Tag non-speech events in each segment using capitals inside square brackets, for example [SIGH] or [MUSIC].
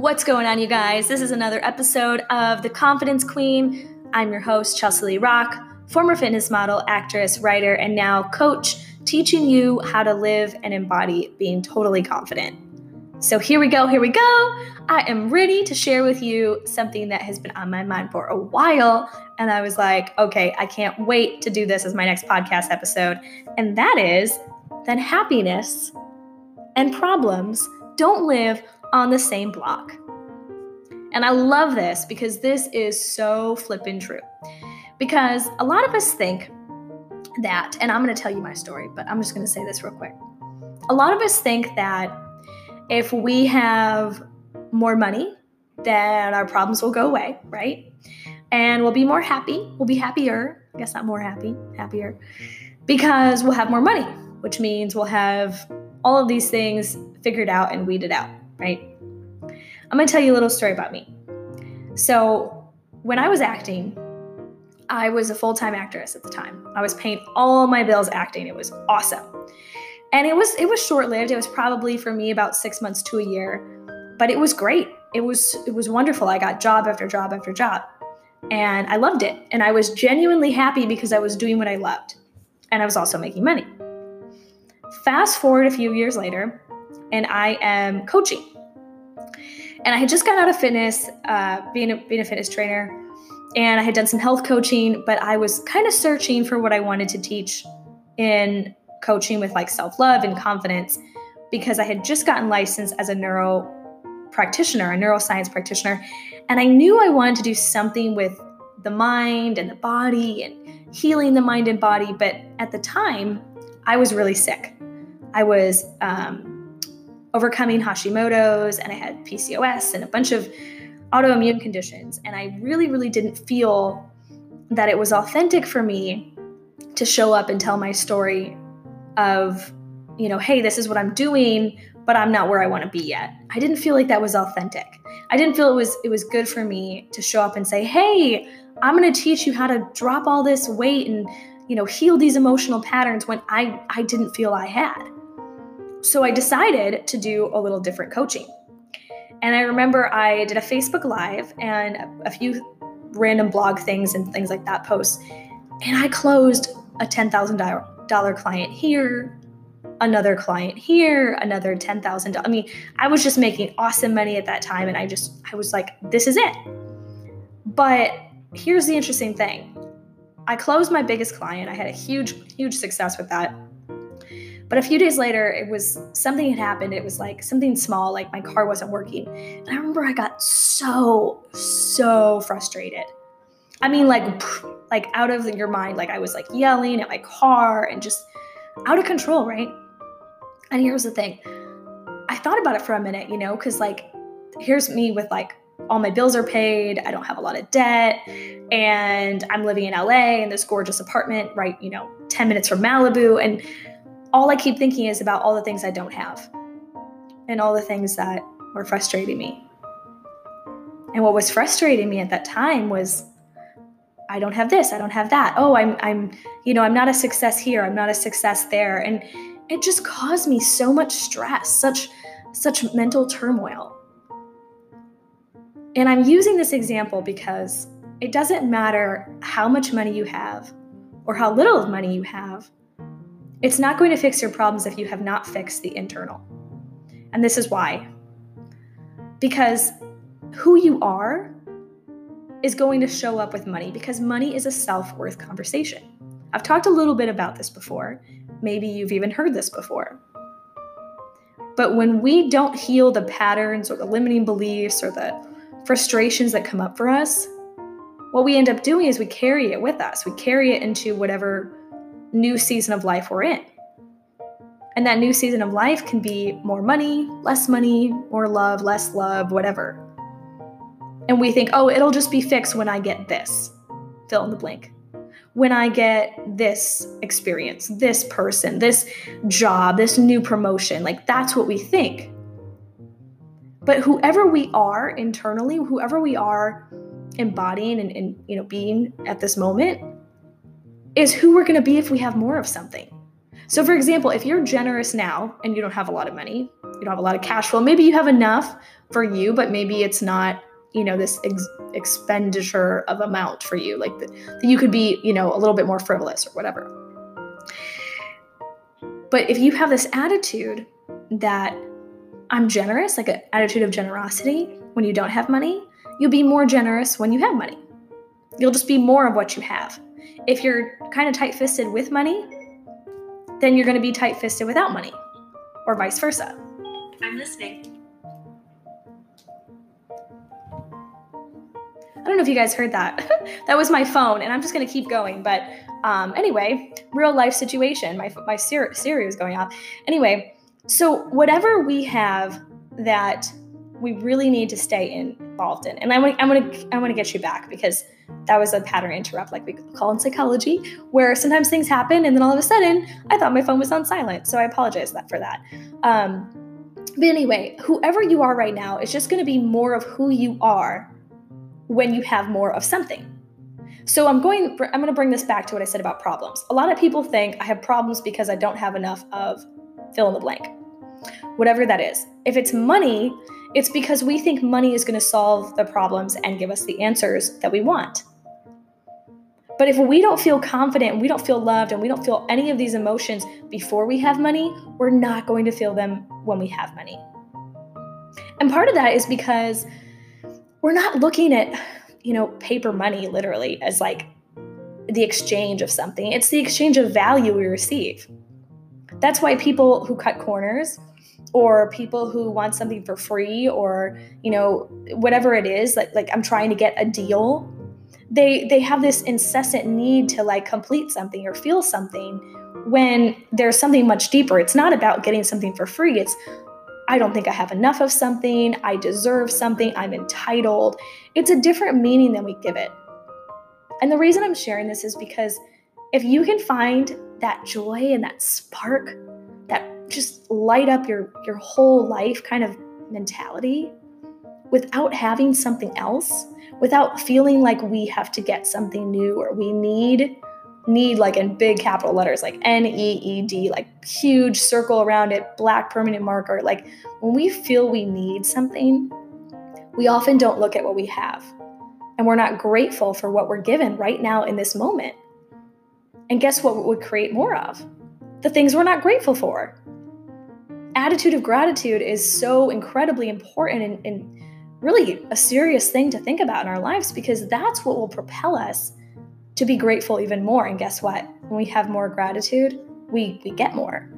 What's going on, you guys? This is another episode of The Confidence Queen. I'm your host, Chelsea Lee Rock, former fitness model, actress, writer, and now coach, teaching you how to live and embody being totally confident. So here we go, here we go. I am ready to share with you something that has been on my mind for a while. And I was like, okay, I can't wait to do this as my next podcast episode. And that is that happiness and problems don't live on the same block. And I love this because this is so flippin' true. Because a lot of us think that, and I'm gonna tell you my story, but I'm just gonna say this real quick. A lot of us think that if we have more money, then our problems will go away, right? And we'll be more happy. We'll be happier. I guess not more happy, happier. Because we'll have more money, which means we'll have all of these things figured out and weeded out right? I'm to tell you a little story about me. So, when I was acting, I was a full time actress at the time. I was paying all my bills acting. It was awesome. And it was it was short lived. It was probably for me about six months to a year, but it was great. It was it was wonderful. I got job after job after job, and I loved it. And I was genuinely happy because I was doing what I loved, and I was also making money. Fast forward a few years later, and I am coaching. And I had just got out of fitness, uh, being, a, being a fitness trainer, and I had done some health coaching, but I was kind of searching for what I wanted to teach in coaching with like self love and confidence because I had just gotten licensed as a neuro practitioner, a neuroscience practitioner, and I knew I wanted to do something with the mind and the body and healing the mind and body. But at the time, I was really sick. I was um, overcoming Hashimoto's and I had PCOS and a bunch of autoimmune conditions. And I really, really didn't feel that it was authentic for me to show up and tell my story of, you know, hey, this is what I'm doing, but I'm not where I want to be yet. I didn't feel like that was authentic. I didn't feel it was it was good for me to show up and say, "Hey, I'm going to teach you how to drop all this weight and, you know, heal these emotional patterns when I I didn't feel I had." So I decided to do a little different coaching. And I remember I did a Facebook Live and a few random blog things and things like that posts. And I closed a $10,000 client here, another client here, another 10,000. I mean, I was just making awesome money at that time. And I just, I was like, this is it. But here's the interesting thing I closed my biggest client. I had a huge, huge success with that. But a few days later, it was something had happened. It was like something small, like my car wasn't working. And I remember I got so, so frustrated. I mean, like, like out of your mind. Like I was like yelling at my car and just out of control, right? And here's the thing. I thought about it for a minute, you know, because like here's me with like all my bills are paid, I don't have a lot of debt, and I'm living in LA in this gorgeous apartment, right, you know, 10 minutes from Malibu. And all I keep thinking is about all the things I don't have and all the things that were frustrating me. And what was frustrating me at that time was I don't have this, I don't have that. Oh, I'm I'm you know, I'm not a success here, I'm not a success there. And it just caused me so much stress, such such mental turmoil. And I'm using this example because it doesn't matter how much money you have or how little of money you have. It's not going to fix your problems if you have not fixed the internal. And this is why. Because who you are is going to show up with money because money is a self worth conversation. I've talked a little bit about this before. Maybe you've even heard this before. But when we don't heal the patterns or the limiting beliefs or the frustrations that come up for us, what we end up doing is we carry it with us. We carry it into whatever new season of life we're in. And that new season of life can be more money, less money, more love, less love, whatever. And we think, oh, it'll just be fixed when I get this. Fill in the blank. When I get this experience, this person, this job, this new promotion. Like that's what we think. But whoever we are internally, whoever we are embodying and, and you know being at this moment, is who we're going to be if we have more of something. So, for example, if you're generous now and you don't have a lot of money, you don't have a lot of cash flow. Maybe you have enough for you, but maybe it's not, you know, this ex- expenditure of amount for you. Like that you could be, you know, a little bit more frivolous or whatever. But if you have this attitude that I'm generous, like an attitude of generosity when you don't have money, you'll be more generous when you have money. You'll just be more of what you have. If you're kind of tight fisted with money, then you're going to be tight fisted without money, or vice versa. I'm listening. I don't know if you guys heard that. [LAUGHS] that was my phone, and I'm just going to keep going. But um, anyway, real life situation. My, my Siri, Siri was going off. Anyway, so whatever we have that we really need to stay involved in, and I'm gonna, I'm gonna, I'm gonna get you back because that was a pattern interrupt, like we call in psychology, where sometimes things happen and then all of a sudden I thought my phone was on silent. So I apologize that for that. Um, but anyway, whoever you are right now is just going to be more of who you are when you have more of something. So I'm going I'm going to bring this back to what I said about problems. A lot of people think I have problems because I don't have enough of fill in the blank. Whatever that is. If it's money, it's because we think money is going to solve the problems and give us the answers that we want. But if we don't feel confident, we don't feel loved, and we don't feel any of these emotions before we have money, we're not going to feel them when we have money. And part of that is because we're not looking at, you know, paper money literally as like the exchange of something. It's the exchange of value we receive. That's why people who cut corners or people who want something for free or you know whatever it is like like I'm trying to get a deal they they have this incessant need to like complete something or feel something when there's something much deeper. It's not about getting something for free. It's I don't think I have enough of something. I deserve something. I'm entitled. It's a different meaning than we give it. And the reason I'm sharing this is because if you can find that joy and that spark just light up your your whole life kind of mentality without having something else without feeling like we have to get something new or we need need like in big capital letters like N E E D like huge circle around it black permanent marker. Like when we feel we need something we often don't look at what we have. And we're not grateful for what we're given right now in this moment. And guess what would create more of? The things we're not grateful for attitude of gratitude is so incredibly important and, and, really a serious thing to think about in our lives because that's what will propel us to be grateful even more. And guess what? When we have more gratitude, we, we get more.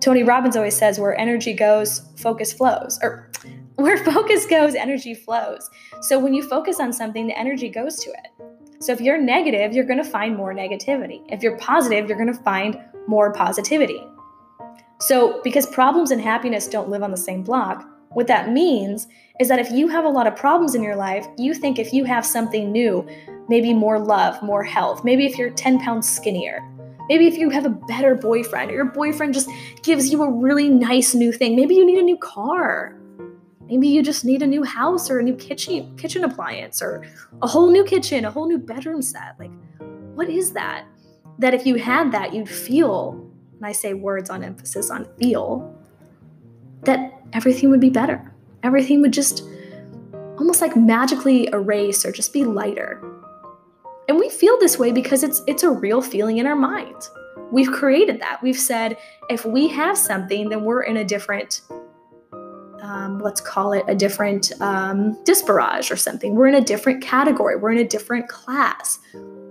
Tony Robbins always says, where energy goes, focus flows. Or [LAUGHS] where focus goes, energy flows. So when you focus on something, the energy goes to it. So if you're negative, you're going to find more negativity. If you're positive, you're going to find more positivity. So, because problems and happiness don't live on the same block, what that means is that if you have a lot of problems in your life, you think if you have something new, maybe more love, more health, maybe if you're 10 pounds skinnier, maybe if you have a better boyfriend, or your boyfriend just gives you a really nice new thing, maybe you need a new car. Maybe you just need a new house or a new kitchen kitchen appliance or a whole new kitchen, a whole new bedroom set. Like what is that? That if you had that, you'd feel and I say words on emphasis on feel, that everything would be better. Everything would just almost like magically erase or just be lighter. And we feel this way because it's it's a real feeling in our mind. We've created that. We've said if we have something, then we're in a different, um, let's call it a different um, disparage or something. We're in a different category. We're in a different class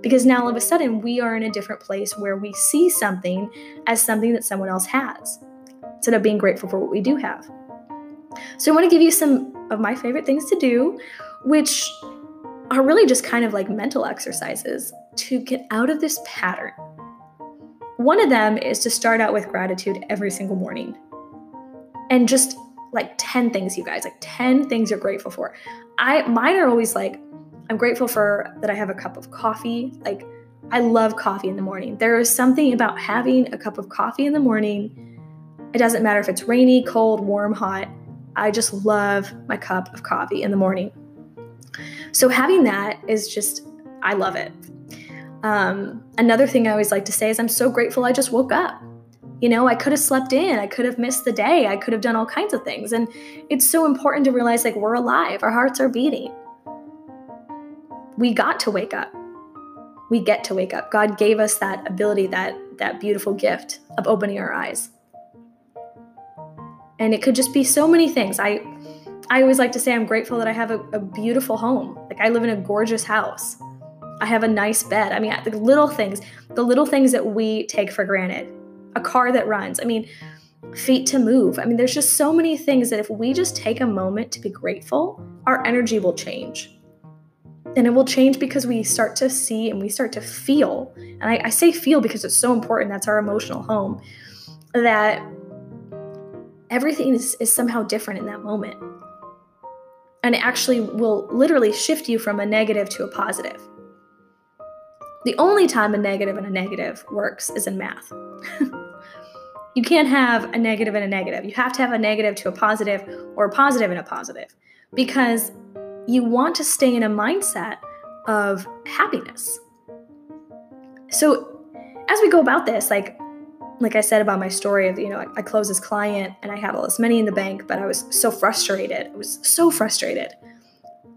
because now all of a sudden we are in a different place where we see something as something that someone else has instead of being grateful for what we do have. So, I want to give you some of my favorite things to do, which are really just kind of like mental exercises to get out of this pattern. One of them is to start out with gratitude every single morning. And just like 10 things you guys, like 10 things you're grateful for. I mine are always like I'm grateful for that I have a cup of coffee. Like, I love coffee in the morning. There is something about having a cup of coffee in the morning. It doesn't matter if it's rainy, cold, warm, hot. I just love my cup of coffee in the morning. So, having that is just, I love it. Um, another thing I always like to say is I'm so grateful I just woke up. You know, I could have slept in, I could have missed the day, I could have done all kinds of things. And it's so important to realize like we're alive, our hearts are beating. We got to wake up. We get to wake up. God gave us that ability, that that beautiful gift of opening our eyes. And it could just be so many things. I I always like to say I'm grateful that I have a, a beautiful home. Like I live in a gorgeous house. I have a nice bed. I mean, the little things, the little things that we take for granted. A car that runs. I mean, feet to move. I mean, there's just so many things that if we just take a moment to be grateful, our energy will change. And it will change because we start to see and we start to feel. And I, I say feel because it's so important. That's our emotional home. That everything is, is somehow different in that moment. And it actually will literally shift you from a negative to a positive. The only time a negative and a negative works is in math. [LAUGHS] you can't have a negative and a negative. You have to have a negative to a positive or a positive and a positive because you want to stay in a mindset of happiness. So, as we go about this, like like I said about my story of, you know, I, closed this client and I had all this money in the bank, but I was so frustrated. I was so frustrated.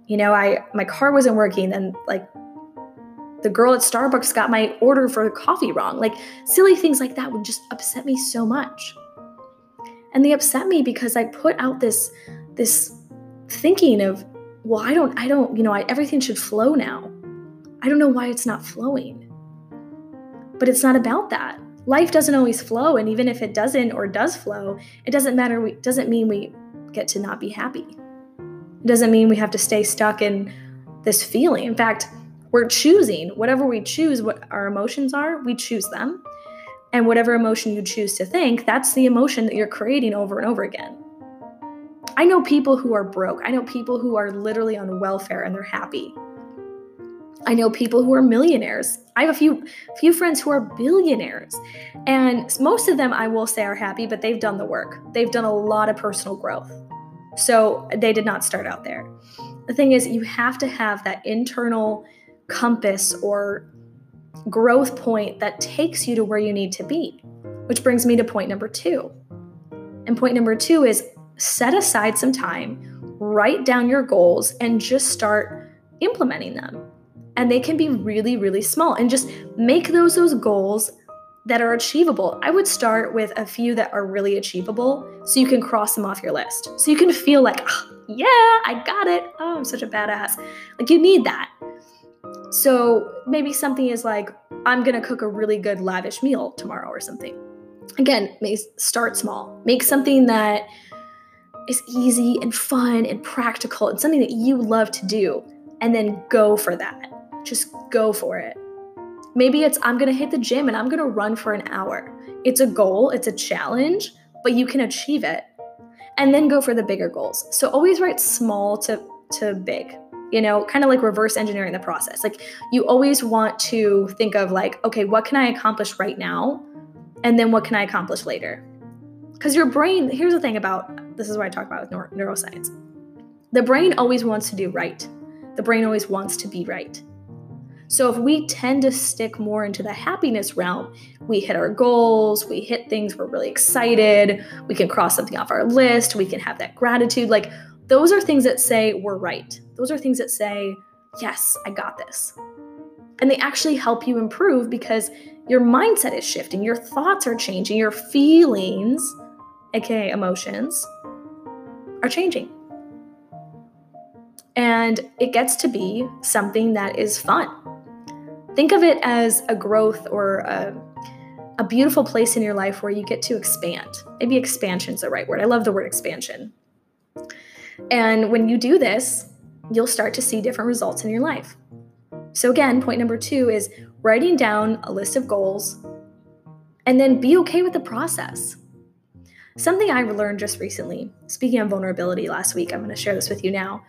You know, I my car wasn't working and like the girl at Starbucks got my order for the coffee wrong. Like silly things like that would just upset me so much. And they upset me because I put out this this thinking of, well, I don't I don't, you know, I, everything should flow now. I don't know why it's not flowing. But it's not about that. Life doesn't always flow and even if it doesn't or does flow it doesn't matter. It doesn't mean we get to not be happy. It doesn't mean we have to stay stuck in this feeling. In fact we're choosing. Whatever we choose what our emotions are we choose them. And whatever emotion you choose to think that's the emotion that you're creating over and over again i know people who are broke i know people who are literally on welfare and they're happy I know people who are millionaires. I have a few few friends who are billionaires. And most of them I will say are happy, but they've done the work. They've done a lot of personal growth. So they did not start out there. The thing is you have to have that internal compass or growth point that takes you to where you need to be. Which brings me to point number 2. And point number 2 is set aside some time, write down your goals and just start implementing them and they can be really really small and just make those those goals that are achievable. I would start with a few that are really achievable so you can cross them off your list. So you can feel like, oh, yeah, I got it. Oh, I'm such a badass. Like you need that. So maybe something is like, I'm going to cook a really good lavish meal tomorrow or something. Again, may start small. Make something that is easy and fun and practical and something that you love to do and then go for that. Just go for it. Maybe it's I'm to hit the gym and I'm to run for an hour. It's a goal, it's a challenge, but you can achieve it. And then go for the bigger goals. So always write small to to big. You know, kind of like reverse engineering the process. Like you always want to think of like, okay, what can I accomplish right now? And then what can I accomplish later? Cuz your brain, here's the thing about this is what I talk about with neuroscience. The brain always wants to do right. The brain always wants to be right. So if we tend to stick more into the happiness realm, we hit our goals, we hit things, we're really excited, we can cross something off our list, we can have that gratitude. Like those are things that say we're right. Those are things that say, yes, I got this. And they actually help you improve because your mindset is shifting, your thoughts are changing, your feelings, aka emotions, are changing. And it gets to be something that is fun. Think of it as a growth or a, a beautiful place in your life where you get to expand. Maybe expansion is the right word. I love the word expansion. And when you do this, you'll start to see different results in your life. So, again, point number two is writing down a list of goals and then be okay with the process. Something I learned just recently, speaking of vulnerability last week, I'm going to share this with you now.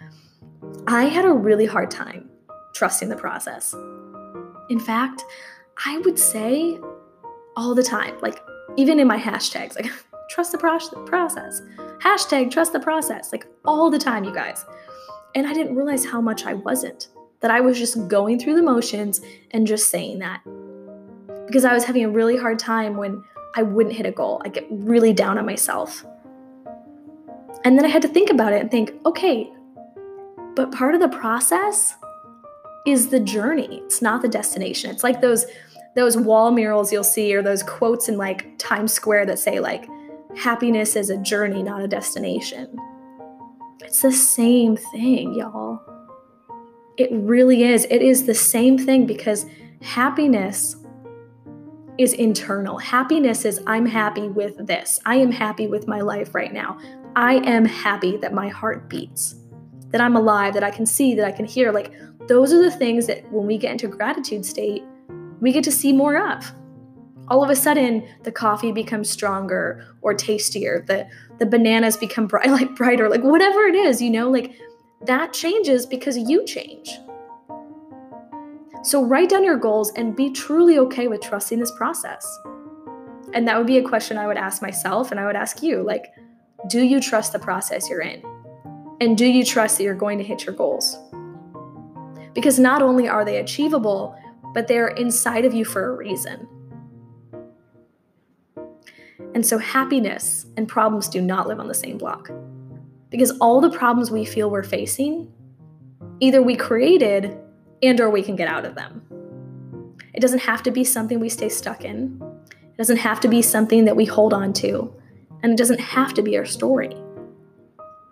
I had a really hard time trusting the process. In fact, I would say all the time, like even in my hashtags, like [LAUGHS] trust the process, hashtag trust the process, like all the time, you guys. And I didn't realize how much I wasn't, that I was just going through the motions and just saying that. Because I was having a really hard time when I wouldn't hit a goal. I get really down on myself. And then I had to think about it and think, okay, but part of the process is the journey. It's not the destination. It's like those those wall murals you'll see or those quotes in like Times Square that say like happiness is a journey, not a destination. It's the same thing, y'all. It really is. It is the same thing because happiness is internal. Happiness is I'm happy with this. I am happy with my life right now. I am happy that my heart beats, that I'm alive, that I can see, that I can hear. Like, those are the things that when we get into gratitude state, we get to see more of. All of a sudden, the coffee becomes stronger or tastier. The the bananas become bright, [LAUGHS] like brighter, like whatever it is, you know, like that changes because you change. So write down your goals and be truly okay with trusting this process. And that would be a question I would ask myself and I would ask you like, do you trust the process you're in? And do you trust that you're going to hit your goals? Because not only are they achievable, but they're inside of you for a reason. And so happiness and problems do not live on the same block. Because all the problems we feel we're facing, either we created and or we can get out of them. It doesn't have to be something we stay stuck in. It doesn't have to be something that we hold on to. And it doesn't have to be our story.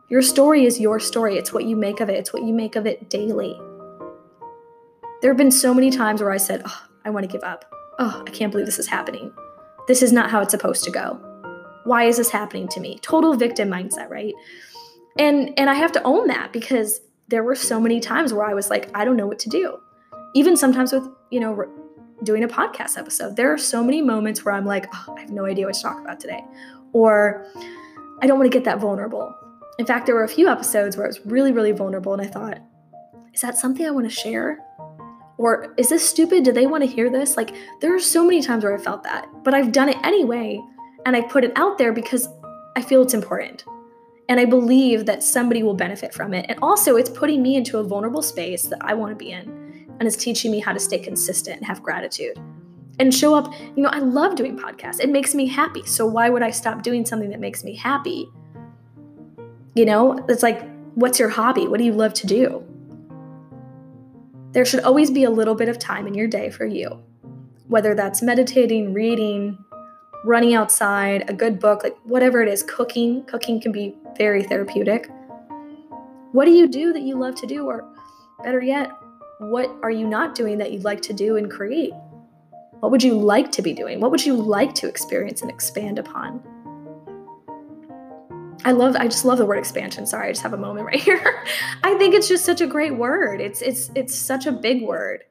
Your story is your story. It's what you make of it. It's what you make of it daily. There have been so many times where I said, oh, I want to give up. Oh, I can't believe this is happening. This is not how it's supposed to go. Why is this happening to me? Total victim mindset, right? And and I have to own that because there were so many times where I was like, I don't know what to do. Even sometimes with, you know, doing a podcast episode, there are so many moments where I'm like, oh, I have no idea what to talk about today. Or I don't want to get that vulnerable. In fact, there were a few episodes where I was really, really vulnerable and I thought, is that something I want to share? Or is this stupid? Do they want to hear this? Like, there are so many times where I felt that, but I've done it anyway. And I put it out there because I feel it's important. And I believe that somebody will benefit from it. And also, it's putting me into a vulnerable space that I want to be in. And it's teaching me how to stay consistent and have gratitude and show up. You know, I love doing podcasts, it makes me happy. So, why would I stop doing something that makes me happy? You know, it's like, what's your hobby? What do you love to do? There should always be a little bit of time in your day for you, whether that's meditating, reading, running outside, a good book, like whatever it is, cooking. Cooking can be very therapeutic. What do you do that you love to do? Or better yet, what are you not doing that you'd like to do and create? What would you like to be doing? What would you like to experience and expand upon? I love I just love the word expansion. Sorry, I just have a moment right [LAUGHS] here. I think it's just such a great word. It's it's it's such a big word.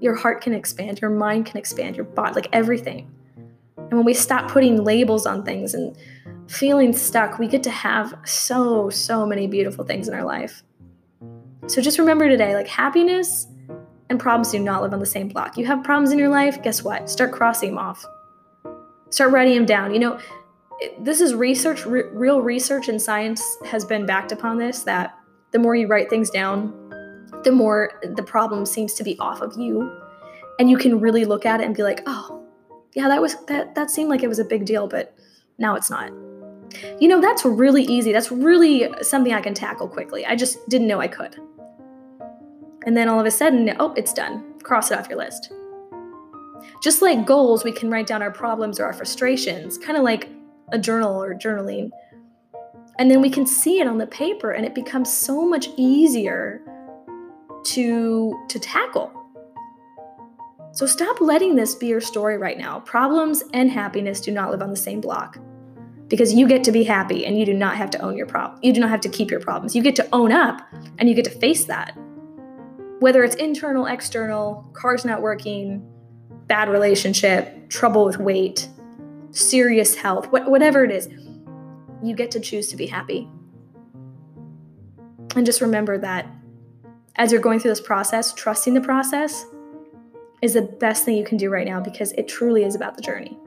Your heart can expand, your mind can expand, your body, like everything. And when we stop putting labels on things and feeling stuck, we get to have so, so many beautiful things in our life. So just remember today like happiness and problems do not live on the same block. You have problems in your life, guess what? Start crossing them off. Start writing them down. You know, this is research, real research and science has been backed upon this that the more you write things down, the more the problem seems to be off of you. And you can really look at it and be like, oh, yeah, that was that that seemed like it was a big deal, but now it's not. You know, that's really easy. That's really something I can tackle quickly. I just didn't know I could. And then all of a sudden, oh, it's done. Cross it off your list. Just like goals, we can write down our problems or our frustrations, kind of like a journal or journaling. And then we can see it on the paper and it becomes so much easier to to tackle. So stop letting this be your story right now. Problems and happiness do not live on the same block. Because you get to be happy and you do not have to own your problem. You do not have to keep your problems. You get to own up and you get to face that. Whether it's internal, external, car's not working, bad relationship, trouble with weight, serious health, whatever it is, you get to choose to be happy. And just remember that as you're going through this process, trusting the process, is the best thing you can do right now because it truly is about the journey.